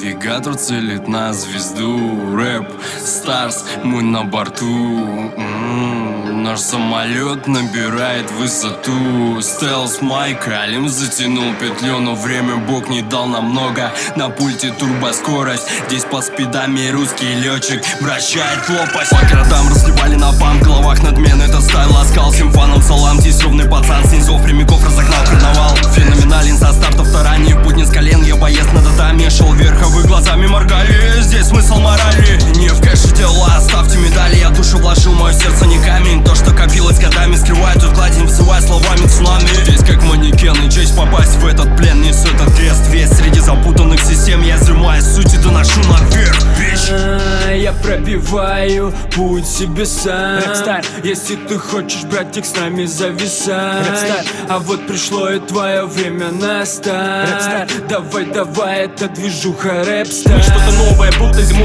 Навигатор целит на звезду Рэп Старс, мы на борту. М-м-м, Наш самолет набирает высоту Стелс Майк Алим затянул петлю Но время бог не дал нам много. На пульте турбоскорость Здесь по спидами русский летчик Вращает лопасть. По городам разливали на бам Головах надмен этот стайл ласкал. Всем фанам салам Здесь ровный пацан Снизов прямиков этот плен Несу этот крест весь среди запутанных систем Я сжимаю суть и доношу наверх, бич. А, Я пробиваю путь себе сам. Рэпстар, если ты хочешь, братик, с нами зависай. Рэпстар, а вот пришло и твое время настать. Давай, давай, это движуха Рэпстар. Мы что-то новое, будто зимой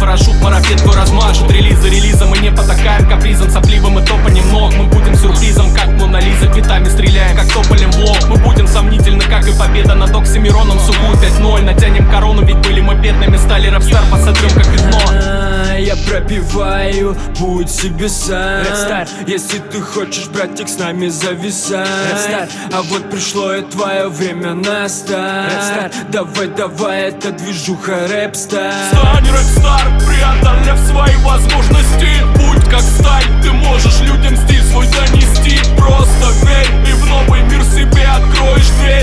парашют, марафет твой размажут. Релиз за релизом, мы не потакаем капризом, путь себе сам. Рэпстар, если ты хочешь, братик, с нами зависай. Рэпстар, а вот пришло и твое время настать. Давай, давай, это движуха Рэпстар Стань рэпстар, преодолев свои возможности. Будь как сталь, ты можешь людям стиль свой донести. Просто верь и в новый мир себе откроешь дверь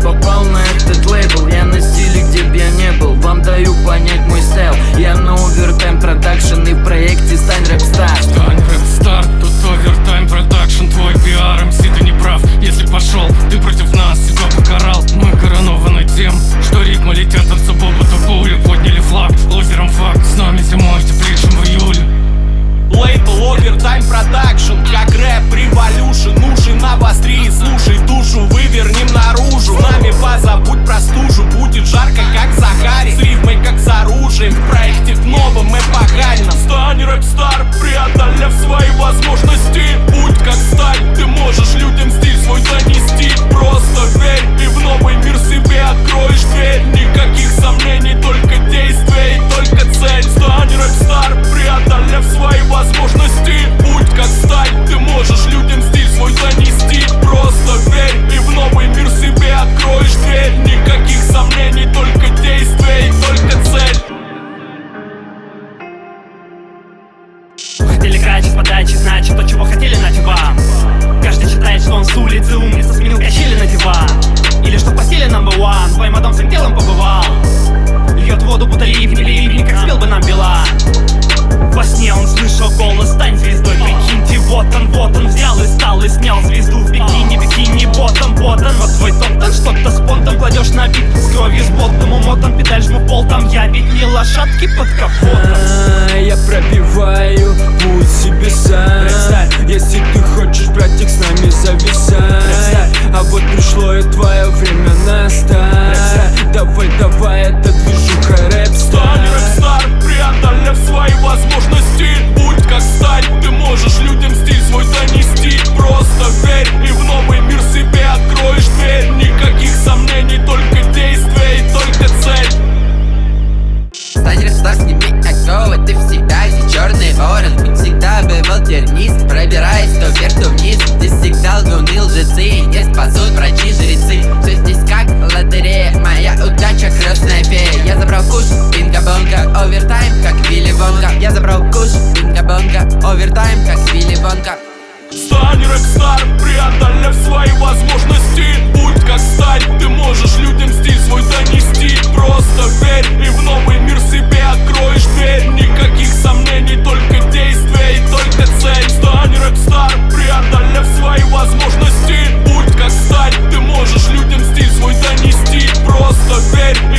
всех, ведь Хотели качать подачи, значит то, чего хотели, нате вам. Каждый считает, что он с улицы умница, сменил качели на диван. Или что постели number one, твоим мадам всем телом побывал. Льет воду, будто ливень, ливень, как спел бы нам Билан Во сне он слышал голос, стань звездой, прикиньте Вот он, вот он взял и стал, и снял звезду в бикини Бикини, ботом, ботом, вот твой топ-тен Что-то с понтом кладешь на бит, с кровью, с ботом Умотан, педаль жму пол, там я ведь не лошадки под капотом свои возможности. Будь как сталь, ты можешь людям стиль свой занести. Просто верь.